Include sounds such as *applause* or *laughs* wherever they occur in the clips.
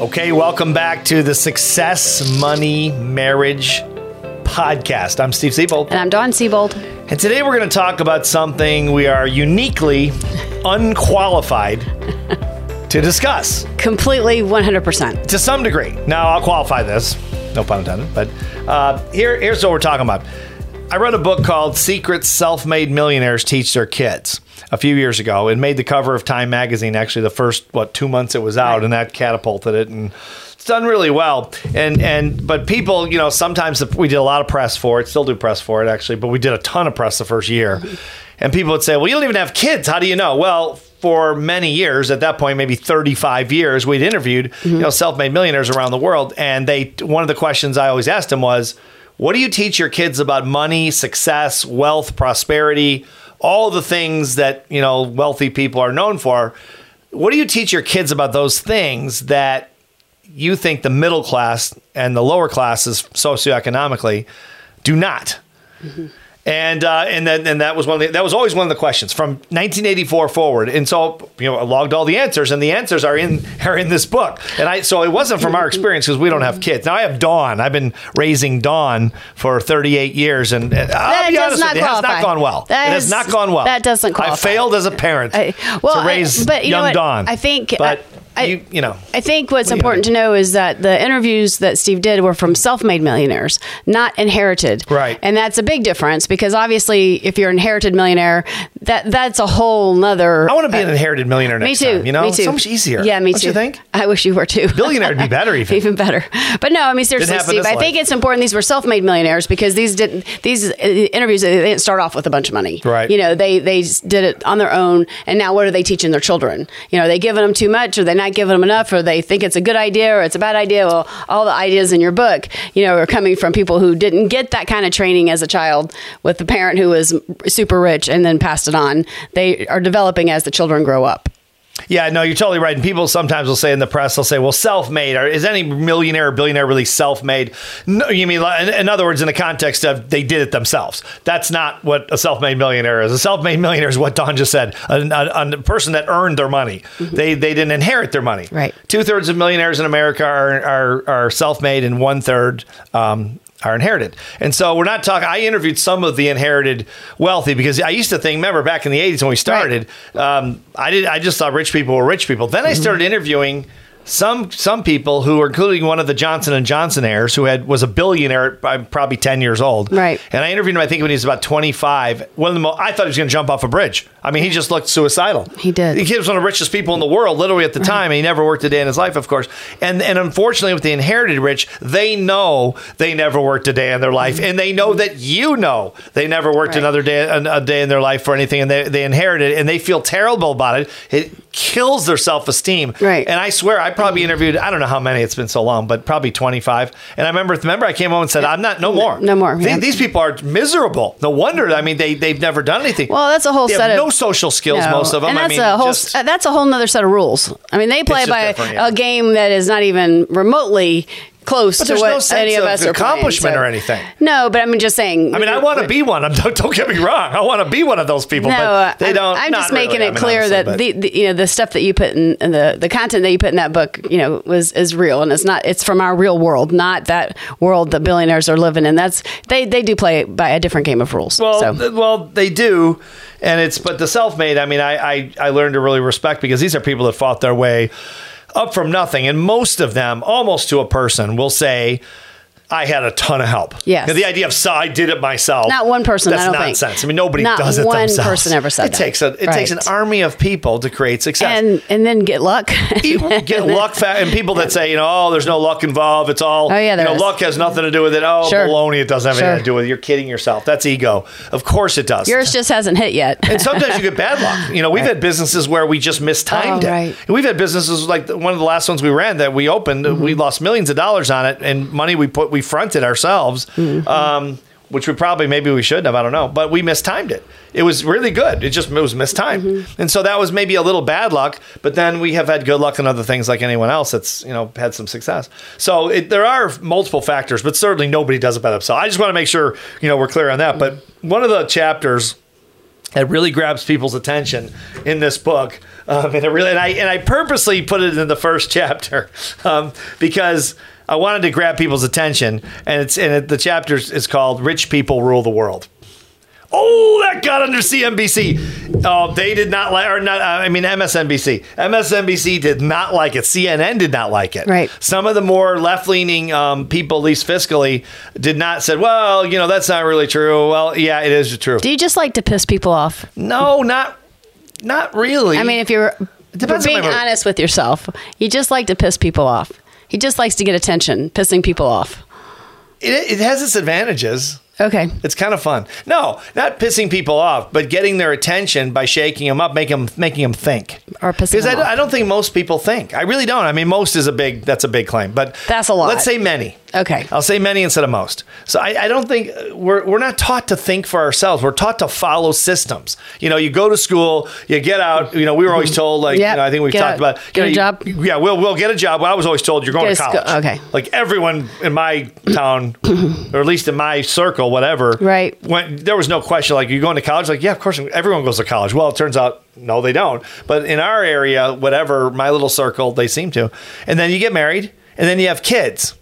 Okay, welcome back to the Success Money Marriage Podcast. I'm Steve Siebold. And I'm Dawn Siebold. And today we're going to talk about something we are uniquely unqualified to discuss Completely 100%. to some degree. Now, I'll qualify this, no pun intended, but uh, here, here's what we're talking about. I read a book called Secret Self Made Millionaires Teach Their Kids a few years ago. It made the cover of Time magazine actually the first, what, two months it was out, and that catapulted it. And it's done really well. And, and, but people, you know, sometimes the, we did a lot of press for it, still do press for it actually, but we did a ton of press the first year. Mm-hmm. And people would say, well, you don't even have kids. How do you know? Well, for many years, at that point, maybe 35 years, we'd interviewed, you mm-hmm. know, self-made millionaires around the world. And they, one of the questions I always asked them was, what do you teach your kids about money, success, wealth, prosperity, all the things that, you know, wealthy people are known for? What do you teach your kids about those things that you think the middle class and the lower classes socioeconomically do not? Mm-hmm. And uh, and then and that was one of the, that was always one of the questions from 1984 forward. And so you know I logged all the answers, and the answers are in *laughs* are in this book. And I so it wasn't from our experience because we don't have kids. Now I have Dawn. I've been raising Dawn for 38 years, and I'll That be honest with you, it has not gone well. That it has is- not gone well. that doesn't Qualify. I failed as a parent I- well, to I- raise but you know young what? Dawn. I think- but I- you you know. I think what's What important to know is that the interviews that Steve did were from self-made millionaires, not inherited. Right. And that's a big difference because obviously, if you're an inherited millionaire, that that's a whole nother. I want to be an inherited millionaire me too. time. You know, me too. so much easier. Yeah, me Don't too. You think? *laughs* I wish you were too. Billionaire would be better *laughs* even. even better. But no, I mean seriously, Steve. I think it's important. These were self-made millionaires because these didn't these uh, interviews they didn't start off with a bunch of money. Right. You know, they they did it on their own, and now what are they teaching their children? You know, are they giving them too much, or they not giving them enough, or they think it's a good idea or it's a bad idea. Well, all the ideas in your book, you know, are coming from people who didn't get that kind of training as a child with the parent who was super rich and then passed it on. They are developing as the children grow up. Yeah, no, you're totally right. And people sometimes will say in the press, they'll say, "Well, self-made." Or is any millionaire or billionaire really self-made? No, you mean, in, in other words, in the context of they did it themselves. That's not what a self-made millionaire is. A self-made millionaire is what Dawn just said: a, a, a person that earned their money. They they didn't inherit their money. Mm-hmm. Right. Two thirds of millionaires in America are are, are self-made, and one third. Um, are inherited. And so we're not talking. I interviewed some of the inherited wealthy because I used to think, remember back in the 80s when we started, um, I did. I just thought rich people were rich people. Then I started interviewing some some people who are including one of the Johnson and Johnson heirs who had was a billionaire at probably 10 years old. Right. And I interviewed him. I think when he was about 25. One of the most, I thought he was going to jump off a bridge. I mean, he just looked suicidal. He did. He was one of the richest people in the world, literally at the time, and he never worked a day in his life, of course. And and unfortunately, with the inherited rich, they know they never worked a day in their life, and they know that you know they never worked Right. another day a, a day in their life for anything, and they they inherited it, and they feel terrible about it. It kills their self esteem. Right. And I swear, I probably interviewed I don't know how many. It's been so long, but probably twenty five. And I remember remember I came home and said, I'm not no more, no more, Th- yeah. These people are miserable. No wonder. I mean, they they've never done anything. Well, that's a whole they set have of no social skills. No. Most of them. And I that's mean, a whole just- that's a whole nother set of rules. I mean, they play by yeah. a game that is not even remotely close But to what no sense any of, of us are playing, accomplishment so- or anything. No, but I'm just saying. I mean, I want to be one. I'm, don't, don't get me wrong. I want to be one of those people, No, but uh, they I'm- don't. I'm just making really, I it mean, clear honestly, that the, the you know the stuff that you put in, in the the content that you put in that book, you know, was is real and it's not. It's from our real world, not that world that billionaires are living in. That's they they do play by a different game of rules. Well, so. well, they do, and it's but the self-made. I mean, I, I I learned to really respect because these are people that fought their way up from nothing, and most of them, almost to a person, will say. I had a ton of help. Yes. Know, the idea of so I did it myself. Not one person, I That's think. nonsense. I mean, nobody Not does it one themselves. person ever said it that. Takes a, it takes an army of people to create success. and and then get luck. *laughs* *laughs* get luck fa- and people that say you know oh there's no luck involved it's all Oh, yeah, you know luck has nothing to do with it oh Sure. baloney it doesn't have anything Sure. to do with it you're kidding yourself that's ego of course it does Yours just hasn't hit yet. and sometimes you *laughs* get bad luck. You know, we've had businesses where we just mistimed Oh, it. right. And we've had businesses like one of the last ones we ran that we opened, Mm-hmm. we lost millions of dollars on it, and money we put we fronted ourselves, Mm-hmm. um, which we probably maybe we shouldn't have. I don't know, but we mistimed it. It was really good. It just it was mistimed, Mm-hmm. and so that was maybe a little bad luck. But then we have had good luck in other things like anyone else that's you know had some success. So it, there are multiple factors, but certainly nobody does it by themselves. I just want to make sure you know we're clear on that. But one of the chapters that really grabs people's attention in this book. Um, and it really, and I and I purposely put it in the first *laughs* chapter um, because I wanted to grab people's attention. And it's and it, the chapter is called "Rich People Rule the World." Oh, that got under CNBC. Oh, they did not like, or not. uh, I mean, MSNBC. MSNBC did not like it. CNN did not like it. Right. Some of the more left-leaning um, people, at least fiscally, did not said, "Well, you know, that's not really true." Well, yeah, it is true. Do you just like to piss people off? No, not not really. I mean, if you're being honest with yourself, you just like to piss people off. He just likes to get attention, pissing people off. it, it has its advantages. Okay. It's kind of fun. No, not pissing people off, but getting their attention by shaking them up, making them making them think. Or pissing Because them I. I don't think most people think. I really don't. I mean, most is a big. That's a big claim, but That's a lot. Let's say many. Okay. I'll say many instead of most. So I, I don't think we're we're not taught to think for ourselves. We're taught to follow systems. You know, you go to school, you get out. You know, we were always mm-hmm. told like, Yep. you know, I think we've Get talked a- about get a you know, job. yeah, we'll we'll get a job. Well, I was always told you're going Get to a sco- college. okay. Like everyone in my town, or at least in my circle, whatever. Right. When there was no question, like you going to college, like yeah, of course, everyone goes to college. Well, it turns out no, they don't. But in our area, whatever my little circle, they seem to. And then you get married, and then you have kids.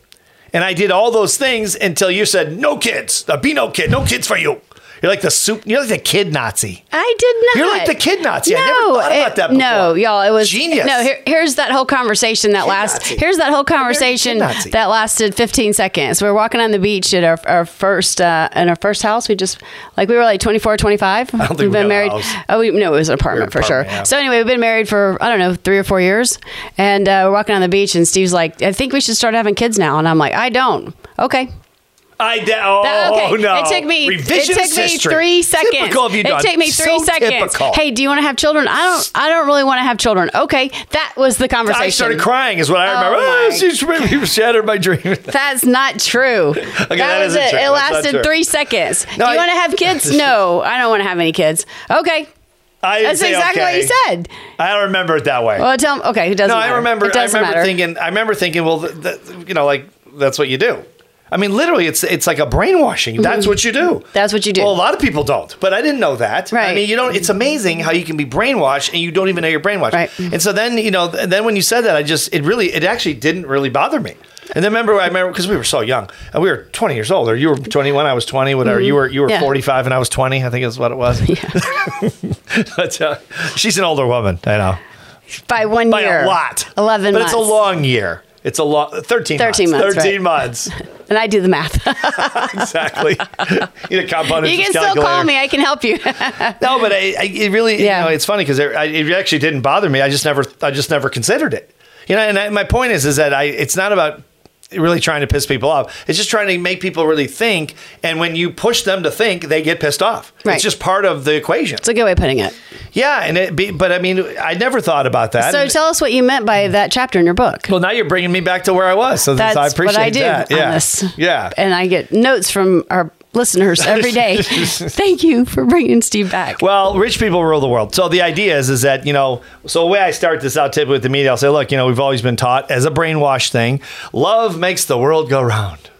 And I did all those things until you said no kids. Be no kid, no kids for you. You're like the soup. You're like the kid Nazi. I did not. You're like the kid Nazi. No, I never thought about it- that no, y'all. It was Genius. No, here, here's that whole conversation that last. Here's that whole conversation that lasted 15 seconds. We were walking on the beach at our, our first uh, in our first house. We just like we were like 24, 25. I don't think we've we been married. Oh, we, no, it was an apartment We for sure. yeah. So anyway, we've been married for I don't know three or four years, and uh, we're walking on the beach, and Steve's like, "I think we should start having kids now," and I'm like, "I don't." Okay. I did. Oh That- okay. Oh, no! It took me. Revisionist it took me history. three seconds. Typical of you, it Dawn. took me three So seconds. typical. Hey, do you want to have children? I don't. I don't really want to have children. Okay, that was the conversation. I started crying. Is what I remember. Oh, Oh, she's you shattered my dream. *laughs* That's not true. that that was it. true. It lasted three seconds. No, do you I- want to have kids? *laughs* No, I don't want to have any kids. Okay, I that's exactly okay. what you said. I don't remember it that way. Well, tell him. Okay, it doesn't no, matter. I remember. It I doesn't remember matter. thinking. I remember thinking. Well, th- th- you know, like that's what you do. I mean, literally, it's it's like a brainwashing. That's what you do. Mm-hmm. That's what you do. Well, a lot of people don't, but I didn't know that. Right. I mean, you don't. It's amazing how you can be brainwashed and you don't even know you're brainwashed. Right. And so then, you know, then when you said that, I just it really, it actually didn't really bother me. And then remember, I remember because we were so young, and we were 20 years old, or you were 21, I was 20, whatever. You were you were Mm-hmm. Yeah. 45, and I was 20. I think is what it was. *laughs* Yeah. *laughs* but uh, she's an older woman. I know by one by year, a lot. eleven but months. it's a long year. It's a long 13, 13 months. months, 13 right. months. *laughs* and I do the math. *laughs* exactly. *laughs* you a compound you can still call me. I can help you. No, but I, I, it really, Yeah. you know, it's funny because it, it actually didn't bother me. I just never, I just never considered it. You know, and I, my point is, is that I, it's not about really trying to piss people off. It's just trying to make people really think. And when you push them to think, they get pissed off. Right. It's just part of the equation. It's a good way of putting it. yeah, and it be, but I mean, I never thought about that. So And- tell us what you meant by that chapter in your book. well, now you're bringing me back to where I was. So That's I appreciate what I do that. on Yeah. this. Yeah. And I get notes from our listeners *laughs* every day. *laughs* Thank you for bringing Steve back. Well, rich people rule the world. So the idea is, is that you know, so the way I start this out typically with the media, I'll say, look, you know, we've always been taught as a brainwash thing, love makes the world go round.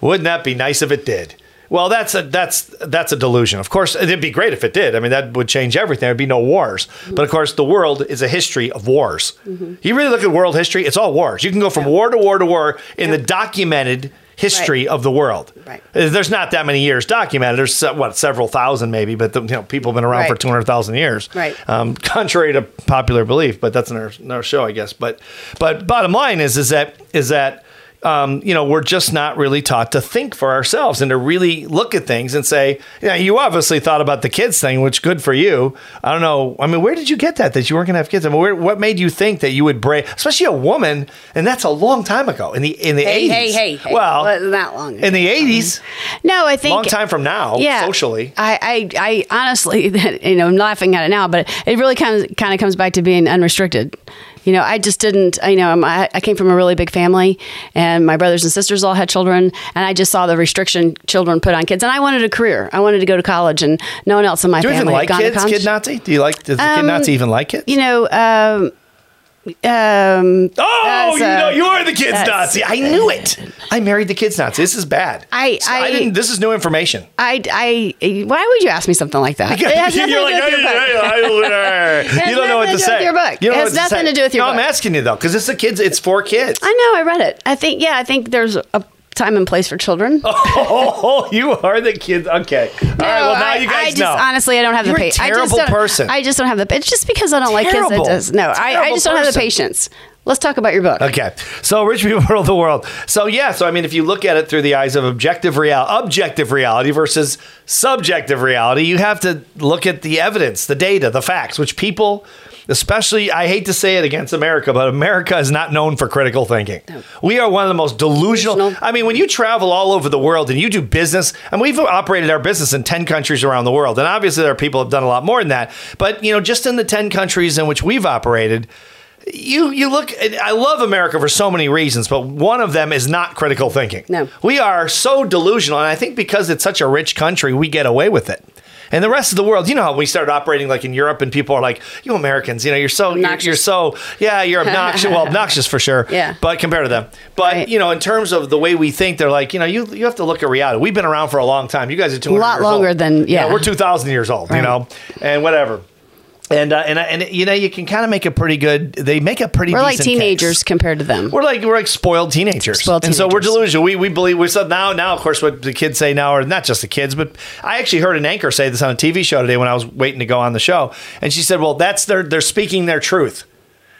Wouldn't that be nice if it did? Well, that's a that's that's a delusion. Of course, it'd be great if it did. I mean, that would change everything. There'd be no wars. But of course, the world is a history of wars. Mm-hmm. You really look at world history; it's all wars. You can go from war to war to war in the documented history Right. of the world. Right. Uh, There's not that many years documented. There's what several thousand maybe, but the, you know people have been around for two hundred thousand years. Right. Um, *laughs* contrary to popular belief, but that's another, another show, I guess. But but bottom line is is that is that. Um, you know, we're just not really taught to think for ourselves and to really look at things and say, yeah, you obviously thought about the kids thing, which good for you. I don't know. I mean, where did you get that that you weren't going to have kids? I mean, where, what made you think that you would break, especially a woman? And that's a long time ago in the in the hey, 80s. hey, hey, hey. Well, wasn't that long. in the 80s, no, I think long time from now, yeah, socially. I, I, I honestly, *laughs* you know, I'm laughing at it now, but it really kind of kind of comes back to being unrestricted. You know, I just didn't. You know, I, I came from a really big family, and my brothers and sisters all had children, and I just saw the restriction children put on kids, and I wanted a career. I wanted to go to college, and no one else in my family. Do you even like kids. Kid Nazi? Do you like, does the Kid Um, Nazi even like it? you know, um, um, Oh, you uh, know, you are the kids Nazi. I knew it. I married the kids Nazi. This is bad. I- So I- didn't. This is new information. I, I, why would you ask me something like that? *laughs* You're to like, book. "Hey, hey, hey, *laughs* has You don't know what to to say. your book. You It has nothing say. to do with your no, I'm asking you though, because it's the kids. It's for kids. I know. I read it. I think, yeah, I think there's a time and place for children. *laughs* Oh, you are the kids. Okay. All right. Well, now I, you guys I just know. honestly, I don't have You're the patience. I terrible just don't, person. I just don't have the. It's just because I don't like kids. Terrible. That does no. I, I Terrible just don't have the patience. Let's talk about your book. Okay, so rich people *laughs* rule the world. So yeah, so I mean, if you look at it through the eyes of objective reality, objective reality versus subjective reality, you have to look at the evidence, the data, the facts, which people, especially, I hate to say it against America, but America is not known for critical thinking. We are one of the most delusional. Delusional. I mean, when you travel all over the world and you do business, and we've operated our business in ten countries around the world, and obviously there are people who have done a lot more than that. But you know, just in the ten countries in which we've operated you you look I love America for so many reasons, but one of them is not critical thinking. No. We are so delusional and I think because it's such a rich country, we get away with it. And the rest of the world, you know how we started operating like in Europe and people are like, you Americans, you know, you're so you're, Obnoxious. you're so yeah, you're obnoxious. well, obnoxious for sure. Yeah. But compared to them. But Right. you know, in terms of the way we think, they're like, you know, you you have to look at reality. We've been around for a long time. You guys are 200 lot years longer old. than- You know, yeah. we're 2000 years old, you know. And whatever. And uh, and and you know you can kind of make a pretty good. They make a pretty. We're like decent case. teenagers compared to them. We're like we're like spoiled teenagers, Spoiled and so we're delusional. We we believe we said now now of course what the kids say now, are not just the kids, but I actually heard an anchor say this on a TV show today when I was waiting to go on the show, and she said, "Well, that's their they're speaking their truth."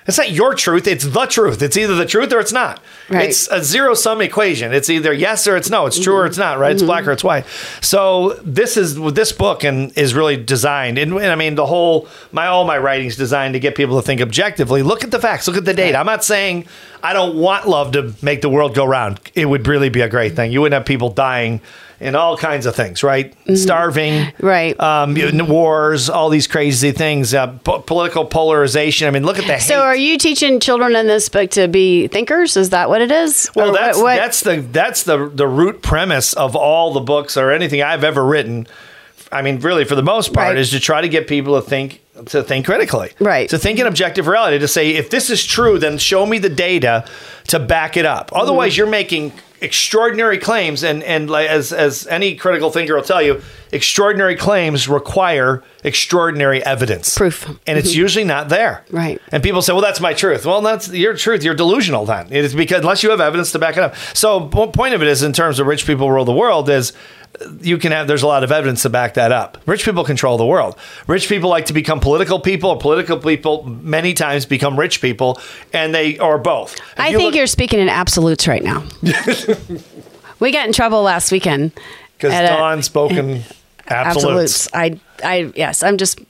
It's not your truth; it's the truth. It's either the truth or it's not. Right. It's a zero sum equation. It's either yes or it's no. It's true Mm-hmm. or it's not. Right? It's black or it's white. So this is this book and is really designed, and, and I mean the whole my all my writings designed to get people to think objectively. Look at the facts. Look at the data. I'm not saying I don't want love to make the world go round. It would really be a great thing. You wouldn't have people dying in all kinds of things, right? Starving, Mm-hmm. Right. Um, wars, all these crazy things. Uh, po- political polarization. I mean, look at the. So, hate. are you teaching children in this book to be thinkers? Is that what it is? Well, Or what- that's what- that's the that's the the root premise of all the books or anything I've ever written. I mean, really, for the most part, Right. is to try to get people to think to think critically, Right. To think in objective reality. To say if this is true, then show me the data to back it up. Otherwise, Mm-hmm. you're making extraordinary claims, and and as as any critical thinker will tell you, extraordinary claims require extraordinary evidence, Proof. and it's mm-hmm. usually not there, Right. and people say, well, that's my truth. Well, that's your truth. You're delusional then. It is because unless you have evidence to back it up. So, point of it is, in terms of rich people rule the world, is you can have, there's a lot of evidence to back that up. Rich people control the world. Rich people like to become political people, or political people many times become rich people, and they, are both. If I you think look- you're speaking in absolutes right now. *laughs* we got in trouble last weekend because Dawn spoken *laughs* absolutes. absolutes. I, I, yes, I'm just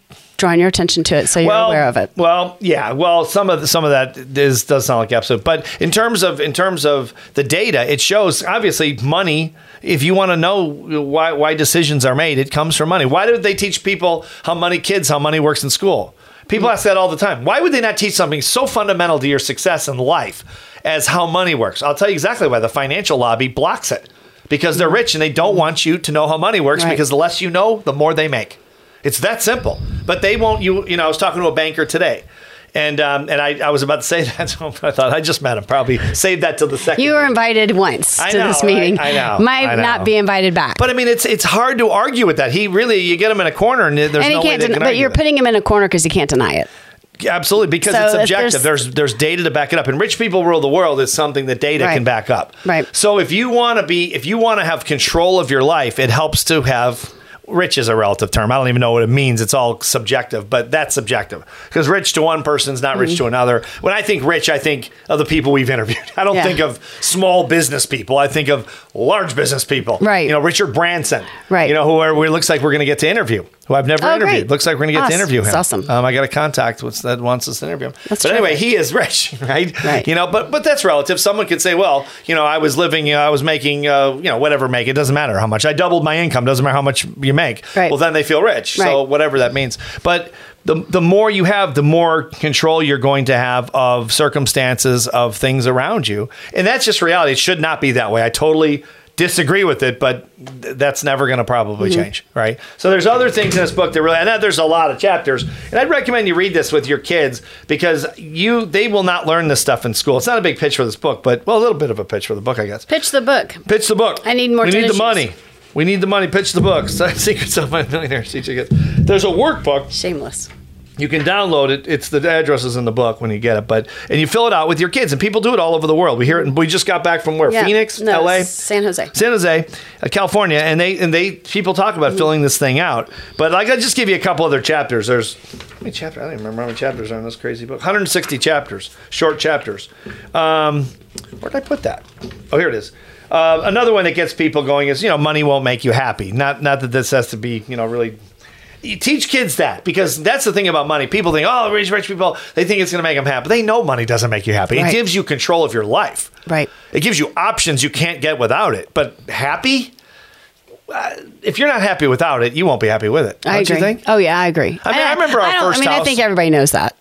drawing your attention to it so you're well, aware of it. Well, yeah. Well, some of the, some of that is does sound like absolute, but in terms of in terms of the data, it shows obviously money. If you want to know why why decisions are made, it comes from money. Why do they teach people how money kids how money works in school? People ask that all the time. Why would they not teach something so fundamental to your success in life as how money works? I'll tell you exactly why. The financial lobby blocks it because they're mm-hmm. rich and they don't want you to know how money works Right. because the less you know, the more they make. It's that simple. But they won't. You you know, I was talking to a banker today, and um, and I, I was about to say *laughs* that, so I thought I just met him. Probably save that till the second. You were invited once I to know, this meeting. I know, *laughs* Might I know. not be invited back. but I mean, it's it's hard to argue with that. He really, you get him in a corner, and there's and no way can't they den- but you're it. putting him in a corner because he can't deny it. Absolutely, because So it's objective. There's, there's data to back it up, and rich people rule the world is something that data Right. can back up. Right. So if you want to be, if you want to have control of your life, it helps to have. Rich is a relative term. I don't even know what it means. It's all subjective, but that's subjective because rich to one person is not rich Mm-hmm. to another. When I think rich, I think of the people we've interviewed. *laughs* I don't Yeah. think of small business people. I think of large business people. Right. You know, Richard Branson. Right. You know, who are, who looks like we're going to get to interview. Who I've never Oh, interviewed. great. Looks like we're going to get to interview him. That's awesome. Um, I got a contact that wants us to interview him. That's but anyway, he is *laughs* rich, right? Right. You know, but but that's relative. Someone could say, well, you know, I was living, uh, I was making, uh, you know, whatever make. It doesn't matter how much. I doubled my income. Doesn't matter how much you make. Right. Well, then they feel rich. Right. So whatever that means. But the the more you have, the more control you're going to have of circumstances of things around you, and that's just reality. It should not be that way. I totally disagree with it, but th- that's never going to probably mm-hmm. change, right? So there's other things in this book that really, and there's a lot of chapters, and I'd recommend you read this with your kids because you they will not learn this stuff in school. It's not a big pitch for this book, but well, a little bit of a pitch for the book, I guess. Pitch the book. Pitch the book. I need more We need the money. We need the money. Pitch the book. *laughs* Secrets of My Millionaire There's a workbook Shameless. You can download it. It's the address is in the book when you get it, but and you fill it out with your kids, and people do it all over the world. We hear it. and We just got back from where? Yeah. Phoenix, No, L.A., San Jose. San Jose, uh, California, and they and they people talk about filling this thing out. But like, I'll just give you a couple other chapters. There's how many chapters? I don't even remember how many chapters are in this crazy book. 160 chapters, short chapters. Um, where did I put that? Oh, here it is. Uh, another one that gets people going is you know money won't make you happy. Not not that this has to be you know really you teach kids that because that's the thing about money. People think, oh, rich, rich people, they think it's going to make them happy. They know money doesn't make you happy. It gives you control of your life. Right. It gives you options you can't get without it. But happy? Uh, if you're not happy without it, you won't be happy with it. Don't I agree. you think? Oh yeah, I agree. I mean, And I remember our don't- first I mean, I think everybody knows that,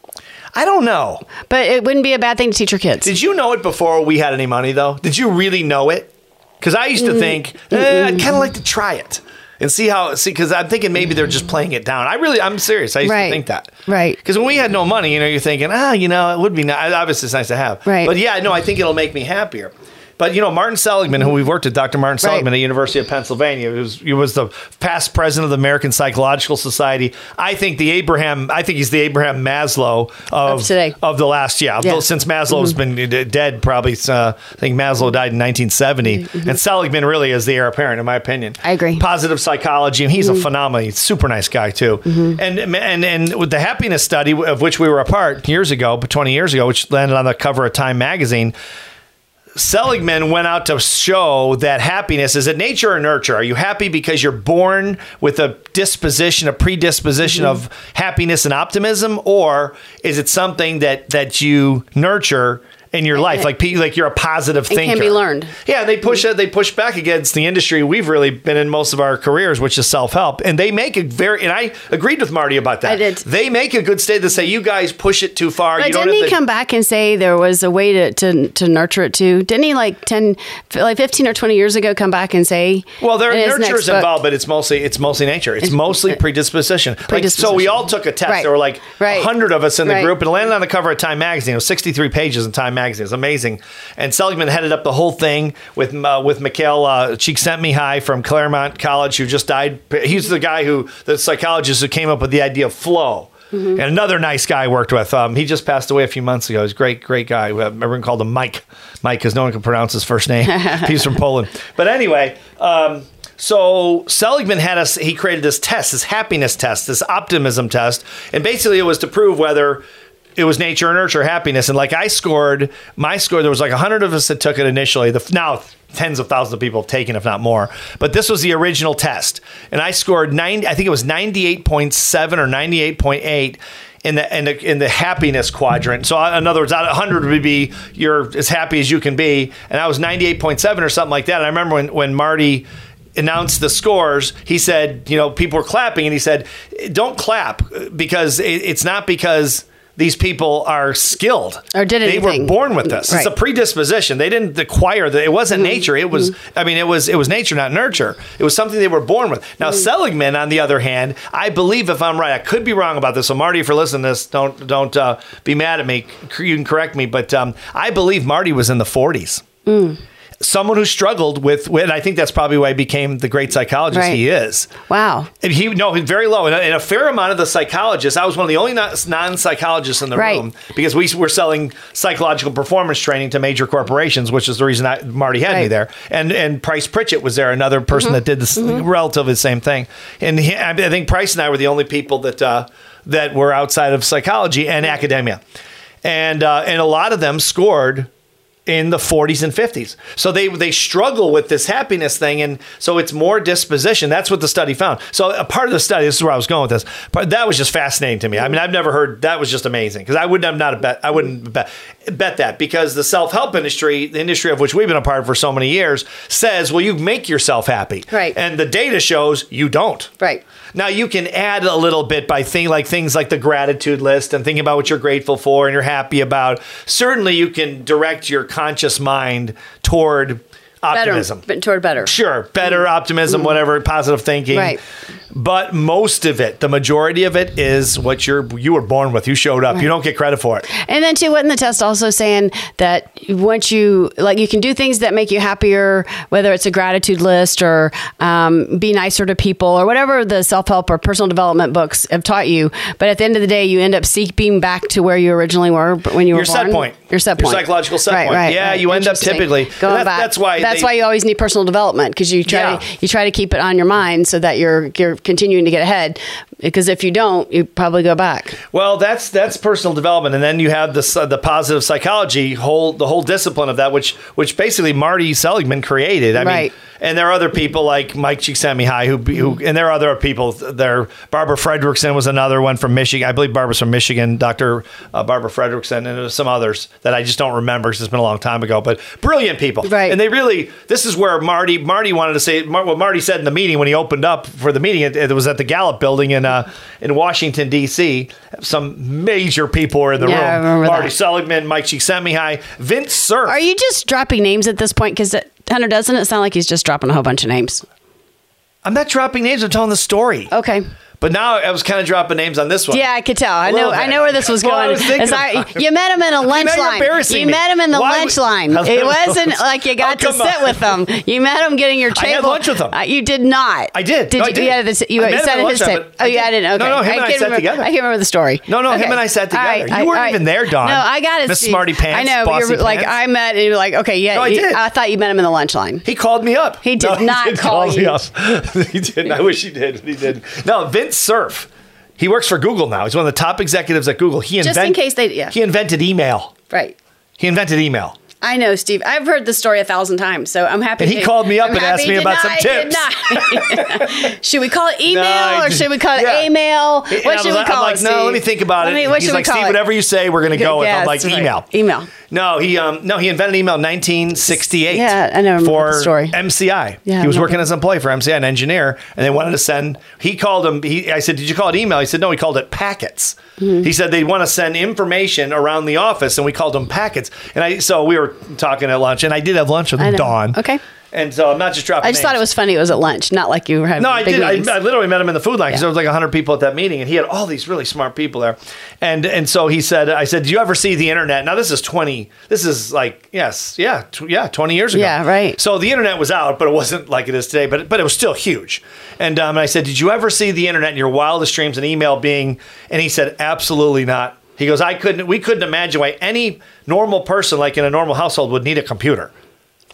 I don't know. but it wouldn't be a bad thing to teach your kids. Did you know it before we had any money, though? Did you really know it? Because I Mm. used to think, eh, I'd kind of like to try it and see how, see, because I'm thinking maybe they're just playing it down. I really, I'm serious. I used Right. to think that. Right. Because when we had no money, you know, you're thinking, ah, you know, it would be nice. Obviously, it's nice to have. Right. But yeah, no, I think it'll make me happier. But you know, Martin Seligman, who we've worked with, Dr. Martin Right. Seligman at University of Pennsylvania, he was, he was the past president of the American Psychological Society. I think the Abraham, I think he's the Abraham Maslow of, Of today. of the last, yeah, Yeah. since Maslow's mm-hmm. been dead, probably. Uh, I think Maslow died in 1970, mm-hmm. and Seligman really is the heir apparent, in my opinion. I agree. Positive psychology, and he's a mm-hmm. phenomenal, he's a super nice guy too. And and and with the happiness study of which we were a part years ago, but 20 years ago, which landed on the cover of Time magazine. Seligman went out to show that happiness is it nature or nurture? Are you happy because you're born with a disposition, a predisposition of mm-hmm. happiness and optimism, or is it something that that you nurture in your life? Like like you're a positive It thinker. can be learned. Yeah, they push. Uh, they push back against the industry we've really been in most of our careers, which is self help, and they make a very. And I agreed with Marty about that. I did. They make a good state to say you guys push it too far. But you don't didn't he come back and say there was a way to, to, to nurture it too? Didn't he like 10, like 15 or 20 years ago come back and say, Well, there nurture is involved, but it's mostly it's mostly nature. It's, It's- mostly uh, predisposition. Like so, we all took a test. Right. There were like a Right. hundred of us in the Right. group, and landed on the cover of Time magazine. It was sixty three pages in Time magazine. It was amazing. And Seligman headed up the whole thing with uh, with Mikhail uh, Csikszentmihalyi from Claremont College, who just died. He's the guy who the psychologist who came up with the idea of flow. Mm-hmm. And another nice guy I worked with. Um, he just passed away a few months ago. He's a great, great guy. Everyone called him Mike. Mike, because no one can pronounce his first name. *laughs* He's from Poland. But anyway, um, so Seligman had us. He created this test, this happiness test, this optimism test, and basically it was to prove whether it was nature nurture happiness. And like I scored, my score. There was like a hundred of us that took it initially. The now tens of thousands of people have taken, if not more. But this was the original test, and I scored ninety. I think it was ninety eight point seven or ninety eight point eight in the in the in the happiness quadrant. So in other words, out of 100 would be you're as happy as you can be, and I was 98.7 or something like that. And I remember when when Marty announced the scores, he said, you know, people were clapping, and he said, don't clap because it, it's not because. These people are skilled, Or did they were born with this. It's a predisposition. They didn't acquire that. It wasn't nature. It was. I mean, it was. It was nature, not nurture. It was something they were born with. Now, Seligman, on the other hand, I believe, if I'm right, I could be wrong about this. So, Marty, if you're listening to this, don't don't uh, be mad at me. You can correct me, but um, I believe Marty was in the 40s. Someone who struggled with, and I think that's probably why he became the great psychologist Right. he is. Wow. And he no, he's very low, and a, and a fair amount of the psychologists. I was one of the only non psychologists in the Right. room because we were selling psychological performance training to major corporations, which is the reason I, Marty had me there. And and Price Pritchett was there, another person that did this relatively the same thing. And he, I I think Price and I were the only people that uh, that were outside of psychology and academia, and uh, and a lot of them scored in the 40s and 50s. So they they struggle with this happiness thing, and so it's more disposition. That's what the study found. So a part of the study, this is where I was going with this, but that was just fascinating to me. I mean, I've never heard that was just amazing because I wouldn't have not bet. I wouldn't bet, bet that because the self help industry, the industry of which we've been a part for so many years, says, well, you make yourself happy, Right. And the data shows you don't, Right. now you can add a little bit by thing like things like the gratitude list and thinking about what you're grateful for and you're happy about. Certainly, you can direct your conscious mind toward optimism. Better, toward better. Sure, better optimism, whatever, positive thinking. Right. But most of it, the majority of it, is what you're you were born with. You showed up. You don't get credit for it. And then too, wasn't the test also saying that once you like, you can do things that make you happier, whether it's a gratitude list or um, be nicer to people or whatever the self help or personal development books have taught you. But at the end of the day, you end up seeking back to where you originally were when you were Your set point. Your set Your psychological set right, point. Right, Yeah, right. you end up typically- going that- back. that's why That's they- why you always need personal development because you try Yeah. to you try to keep it on your mind so that you're you're continuing to get ahead. Because if you don't, you probably go back. Well, that's that's personal development, and then you have the the positive psychology whole the whole discipline of that, which which basically Marty Seligman created. I Right. mean, and there are other people like Mike Csikszentmihalyi who who and there are other people. There, Barbara Fredrickson was another one from Michigan. I believe Barbara's from Michigan. Doctor uh, Barbara Fredrickson, and some others that I just don't remember because it's been a long time ago. But brilliant people, Right. And they really this is where Marty Marty wanted to say what Marty said in the meeting when he opened up for the meeting. It, it was at the Gallup Building in uh, Uh, in Washington D.C. Some major people were in the Yeah, room. Marty that. Seligman, Mike Csikszentmihalyi, Vince Cerf. Are you just dropping names at this point? Because Hunter doesn't it sound like he's just dropping a whole bunch of names? I'm not dropping names. I'm telling the story. Okay. But now I was kind of dropping names on this one. Yeah, I could tell. I know. little I know where this *laughs* was Well, I going. was I- you met him in a *laughs* lunch line. embarrassing You me. met him in the Why lunch would- line. *laughs* It was- wasn't like you got Oh, to sit on. with him. You met him getting your table. I had lunch with him. Uh, you did not. I did. Did No, I you? did. You, had this, you sat at his table. Oh, you I did- didn't. Okay. No, no, him I and I sat remember, together. I can't remember the story. No, no, him and I sat together. You weren't even there, Dawn. No, I got it. Miss. Smarty Pants, I know. but Bossy You're like I met, and you're like, okay, yeah. I did. I thought you met him in the lunch line. He called me up. He did not call you. he didn't. I wish he did, but he didn't. No, Vince Cerf. He works for Google now. He's one of the top executives at Google. He Just in case they- yeah. He invented email. Right. He invented email. I know, Steve. I've heard the story a thousand times, so I'm happy. And he to- called me up I'm and asked me about some tips. *laughs* should we call it email I or should we call it yeah. email? And What was should we like- call I'm it? like, no, let me think about Let it. me- what He's should like, we call Steve, it? whatever you say, we're going to go with. I'm like, right. email. Email. No, he um no he invented email in 1968. Yeah, I know, for story. MCI. Yeah, he was working as an employee for MCI, an engineer, and they wanted to send. He called him. He, I said, "Did you call it email?" He said, "No, he called it packets." Mm-hmm. He said they want to send information around the office, and we called them packets. And I so we were talking at lunch, and I did have lunch with. Dawn. Okay. And so I'm not just dropping. I just thought it was funny. It was at lunch, not like you were having No, I did. I. I literally met him in the food line because Yeah. there was like 100 people at that meeting, and he had all these really smart people there. And and so he said, I said, do you ever see the internet? Now this is 20. This is like yes, yeah, tw- yeah, 20 years ago. Yeah, right. So the internet was out, but it wasn't like it is today. But but it was still huge. And um, and I said, did you ever see the internet in your wildest dreams and email being? And he said, absolutely not. He goes, I couldn't. We couldn't imagine why any normal person, like in a normal household, would need a computer.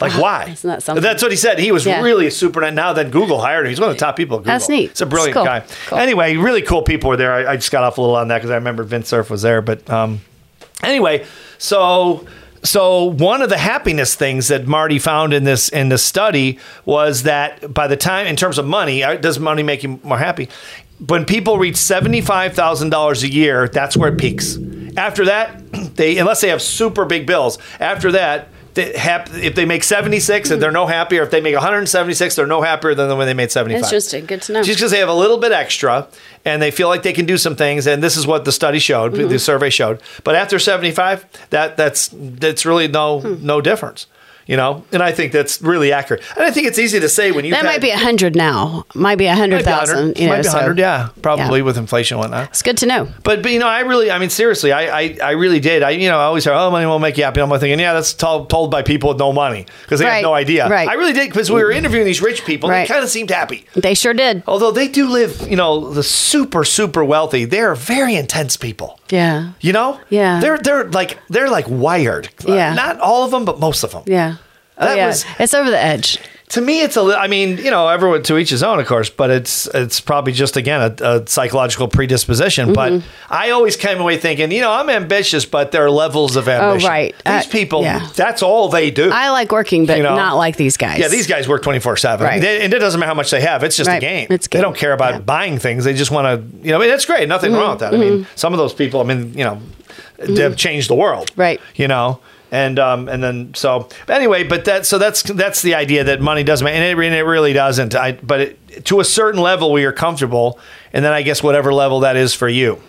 Like why? Isn't that something? That's what he said. He was Yeah. really a super. Now then, Google hired him. He's one of the top people at Google. That's neat. It's a brilliant cool. guy. Cool. Anyway, really cool people were there. I, I just got off a little on that because I remember Vince Cerf was there. But um, anyway, so so one of the happiness things that Marty found in this in this study was that by the time, in terms of money, uh, does money make you more happy? When people reach seventy five thousand dollars a year, that's where it peaks. After that, *clears throat* they unless they have super big bills. After that. If they make 76 and they're no happier, if they make 176, they're no happier than when they made 75. Interesting. Good to know. Just because they have a little bit extra and they feel like they can do some things, and this is what the study showed, Mm-hmm. the survey showed. But after seventy five, that that's that's really no Hmm. no difference, you know. And I think that's really accurate. And I think it's easy to say when you that might be a hundred now. Might be a hundred thousand. You know, might be so- hundred, yeah, probably yeah. with inflation and whatnot. It's good to know. But, but you know, I really, I mean, seriously, I, I, I really did. I, you know, I always hear, oh, money won't make you happy. I'm thinking, yeah, that's told, told by people with no money because they have no idea. right. I really did because we were interviewing these rich people. Right. They kind of seemed happy. They sure did. Although they do live, you know, the super, super wealthy, they're very intense people. Yeah. You know? Yeah. They're they're like they're like wired. Yeah. Not all of them, but most of them. Yeah. Oh, That yeah. was- it's over the edge. To me, it's a. I mean, you know, everyone to each his own, of course. But it's it's probably just again a, a psychological predisposition. But Mm-hmm. I always came away thinking, you know, I'm ambitious, but there are levels of ambition. Oh, right. These Uh, people, yeah. that's all they do. I like working, but You know? not like these guys. Yeah, these guys work 24 7. Right. And it doesn't matter how much they have. It's just a game. It's game. They don't care about Yeah. Mm-hmm. buying things. They just want to, you know, I mean, that's great. Nothing wrong with that. I mean, some of those people, I mean, you know, they've changed the world. Mm-hmm. Right. You know? And um, and then so anyway, but that so that's that's the idea that money doesn't matter, and it, and it really doesn't. I but it, to a certain level, we are comfortable, and then I guess whatever level that is for you,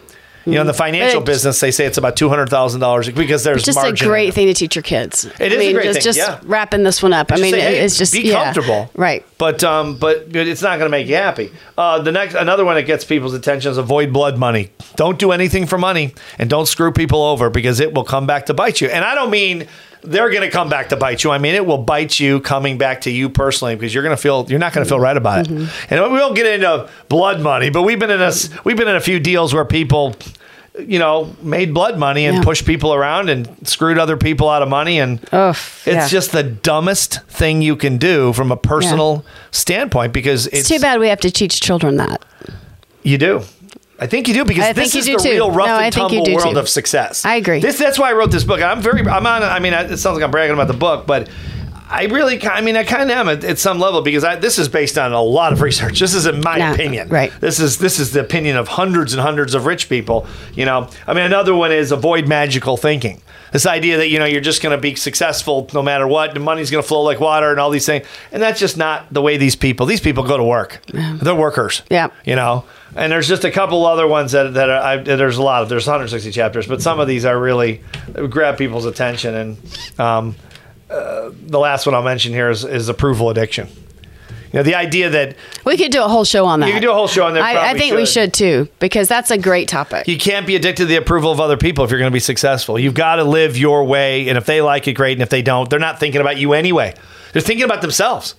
You know, in the financial it- business, they say it's about two hundred thousand dollars because there's just a great thing to teach your kids. It I is a great just, thing, Just yeah. wrapping this one up. I Just mean, say, hey, it's just be yeah. comfortable, right? But um, but but it's not going to make you happy. Uh, the next another one that gets people's attention is avoid blood money. Don't do anything for money, and don't screw people over because it will come back to bite you. And I don't mean they're going to come back to bite you. I mean it will bite you coming back to you personally because you're going to feel you're not going to feel right about it. Mm-hmm. And we won't get into blood money, but we've been in a we've been in a few deals where people. You know, made blood money and Yeah. pushed people around and screwed other people out of money, and Ugh, it's yeah. just the dumbest thing you can do from a personal standpoint because it's, It's too bad we have to teach children that. you do. I think you do because I this is the too. real rough No, and tumble world too. of success. I agree. This, that's why I wrote this book. I'm very. I'm on. I mean, it sounds like I'm bragging about the book, but I really. I mean, I kind of am at, at some level because I, this is based on a lot of research. This isn't my Yeah, opinion. right. This is this is the opinion of hundreds and hundreds of rich people. You know. I mean, another one is avoid magical thinking. This idea that you know you're just going to be successful no matter what, the money's going to flow like water, and all these things, and that's just not the way these people. These people go to work. They're workers. Yeah. You know, and there's just a couple other ones that that are, I, there's a lot of there's 160 chapters, but some of these are really grab people's attention. And um, uh, the last one I'll mention here is, is approval addiction. You know, the idea that We could do a whole show on that. You could do a whole show on that, I, I think we should. should too because that's a great topic. you can't be addicted to the approval of other people if you're going to be successful. You've got to live your way, and if they like it, great. And if they don't, they're not thinking about you anyway. They're thinking about themselves.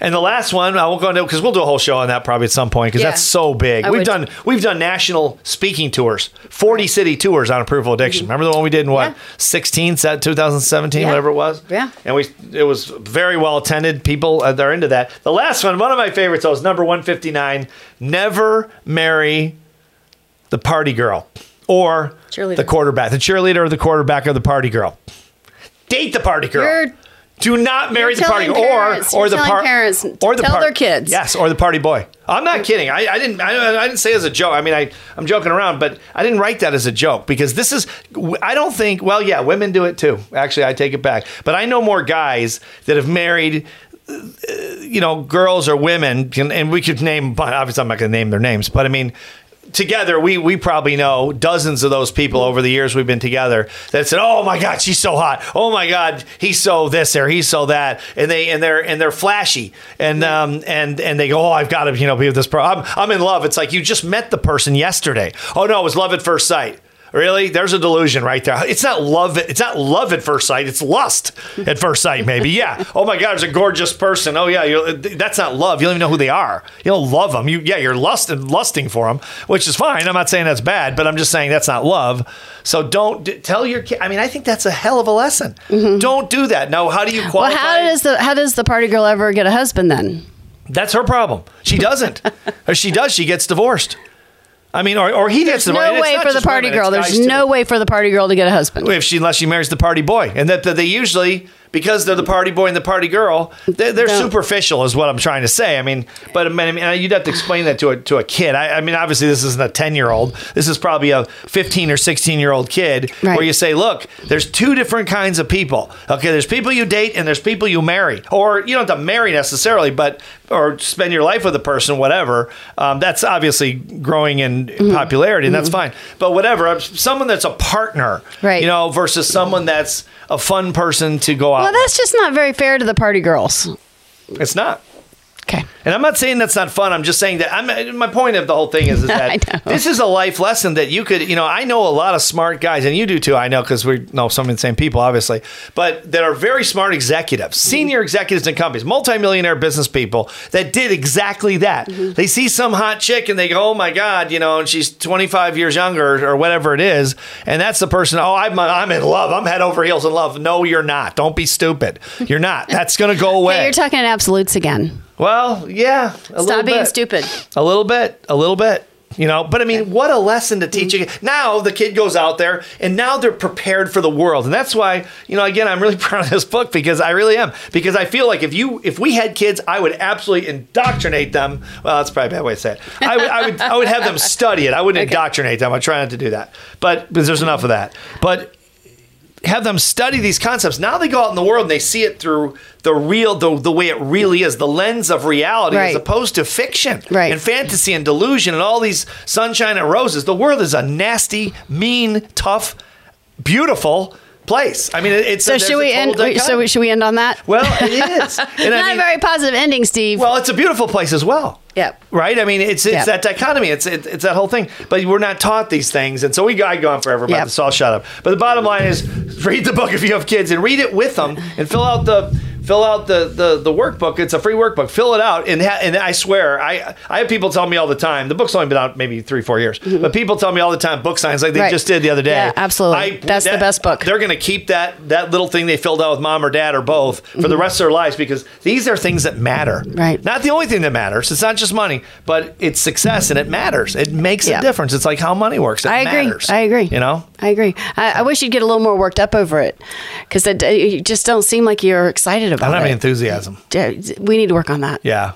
And the last one, I won't go into because we'll do a whole show on that probably at some point because Yeah. that's so big. I we've would- done we've done national speaking tours, forty city tours on approval addiction. Remember the one we did in what Mm-hmm. Yeah. sixteen, set 2017, Yeah. whatever it was. Yeah. and we it was very well attended. People uh, they're into that. The last one, one of my favorites, was number one fifty nine. Never marry the party girl or the quarterback, the cheerleader or the quarterback or the party girl. Date the party girl. You're- Do not marry You're the party parents- or or the par- parents or the tell par- their kids. Yes, or the party boy. I'm not kidding. I, I didn't. I, I didn't say it as a joke. I mean, I I'm joking around, but I didn't write that as a joke because this is. I don't think. Well, yeah, women do it too. Actually, I take it back. But I know more guys that have married uh, you know, girls or women, and and we could name, but obviously I'm not going to name their names, but I mean, together we we probably know dozens of those people over the years we've been together that said, "Oh my God, she's so hot! Oh my God, he's so this or he's so that," and they and they're and they're flashy, and um and and they go, "Oh, I've got to you know be with this person. I'm I'm in love." It's like you just met the person yesterday. Oh no, it was love at first sight. Really? There's a delusion right there. It's not love. It's not love at first sight. It's lust at first sight. Maybe. Yeah. Oh my God, there's a gorgeous person. Oh yeah. You're, that's not love. You don't even know who they are. You don't love them. You yeah. You're lusting, lusting for them, which is fine. I'm not saying that's bad, but I'm just saying that's not love. So don't d- tell your kid. I mean, I think that's a hell of a lesson. Mm-hmm. Don't do that. Now, how do you qualify? well, how does the how does the party girl ever get a husband then? that's her problem. She doesn't, *laughs* or she does. She gets divorced. I mean, or, or he gets divorced. no it's way for the party women, girl. There's no too. way for the party girl to get a husband. if she unless she marries the party boy, and that, that they usually because they're the party boy and the party girl, they're, they're superficial, is what I'm trying to say. I mean, but I mean, I mean, you'd have to explain that to a to a kid. I, I mean, obviously, this isn't a ten year old. This is probably a 15 or 16 year old kid, Right. where you say, look, there's two different kinds of people. Okay, there's people you date and there's people you marry, or you don't have to marry necessarily, but or spend your life with a person, whatever. Um, that's obviously growing in Mm-hmm. popularity, and that's fine. But whatever, someone that's a partner, Right. You know, versus someone that's a fun person to go out. Well, that's just not very fair to the party girls. it's not. Okay. And I'm not saying that's not fun. I'm just saying that I'm, my point of the whole thing is, is *laughs* that this is a life lesson that you could, you know, I know a lot of smart guys, and you do too. I know because we know some of the same people, obviously, but that are very smart executives, senior executives in companies, multimillionaire business people that did exactly that. Mm-hmm. They see some hot chick and they go, oh my God, you know, and she's 25 years younger or whatever it is. And that's the person, oh, I'm, I'm in love. I'm head over heels in love. No, you're not. Don't be stupid. You're not. That's going to go *laughs* away. Hey, you're talking in absolutes again. Well, yeah. A little Stop being bit. stupid. A little bit. A little bit. You know, but I mean, what a lesson to teach kid. Now the kid goes out there and now they're prepared for the world. And that's why, you know, again, I'm really *laughs* proud of this book because I really am. Because I feel like if you if we had kids, I would absolutely indoctrinate them. Well, that's probably a bad way to say it. I would I would I would have them study it. I wouldn't *laughs* indoctrinate them. I try not to do that. But because there's enough of that. But have them study these concepts. Now they go out in the world and they see it through the real, the, the way it really is, the lens of reality Right. as opposed to fiction Right. and fantasy and delusion and all these sunshine and roses. The world is a nasty, mean, tough, beautiful place. I mean, it's So there's should we end? So should we end on that? well, it is. *laughs* And I Not mean- a very positive ending, Steve. well, it's a beautiful place as well. Yep. Right. I mean, it's it's Yep. that dichotomy. It's it, it's that whole thing. But we're not taught these things, and so we I go on forever about Yep. this. I'll shut up. But the bottom line is, *laughs* read the book if you have kids, and read it with them, and fill out the fill out the the, the workbook. It's a free workbook. Fill it out, and ha- and I swear, I I have people tell me all the time. The book's only been out maybe three four years, but people tell me all the time book signs like they Mm-hmm. Right. just did the other day. Yeah, absolutely. That's the best book. They're going to keep that that little thing they filled out with mom or dad or both for the rest of their lives because these are things that matter. Mm-hmm. Right. Not the only thing that matters. It's not just money, but it's success and it matters. It makes Yeah. a difference. It's like how money works. It I agree. matters. I agree. You know? I agree. I, I wish you'd get a little more worked up over it because you just don't seem like you're excited about it. I don't have any enthusiasm. We need to work on that. Yeah.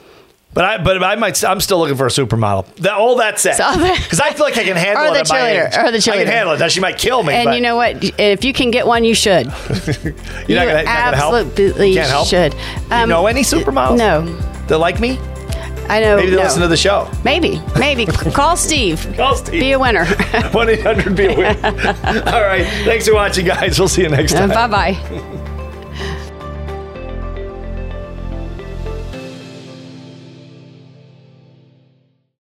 But I, but I might. I'm still looking for a supermodel. That, all that said, So- *laughs* because I feel like I can handle Or it. the my cheerleader, or the I can handle it. Now she might kill me. And but you know what? If you can get one, you should. *laughs* you're not you not gonna help. absolutely Can't help. should. you Um, know any supermodels? No, That like me? I know. Maybe they no. listen to the show. Maybe, maybe. *laughs* Call Steve. Call Steve. Be a winner. *laughs* 1 800 be a Winner. *laughs* All right. Thanks for watching, guys. We'll see you next uh, time. bye bye.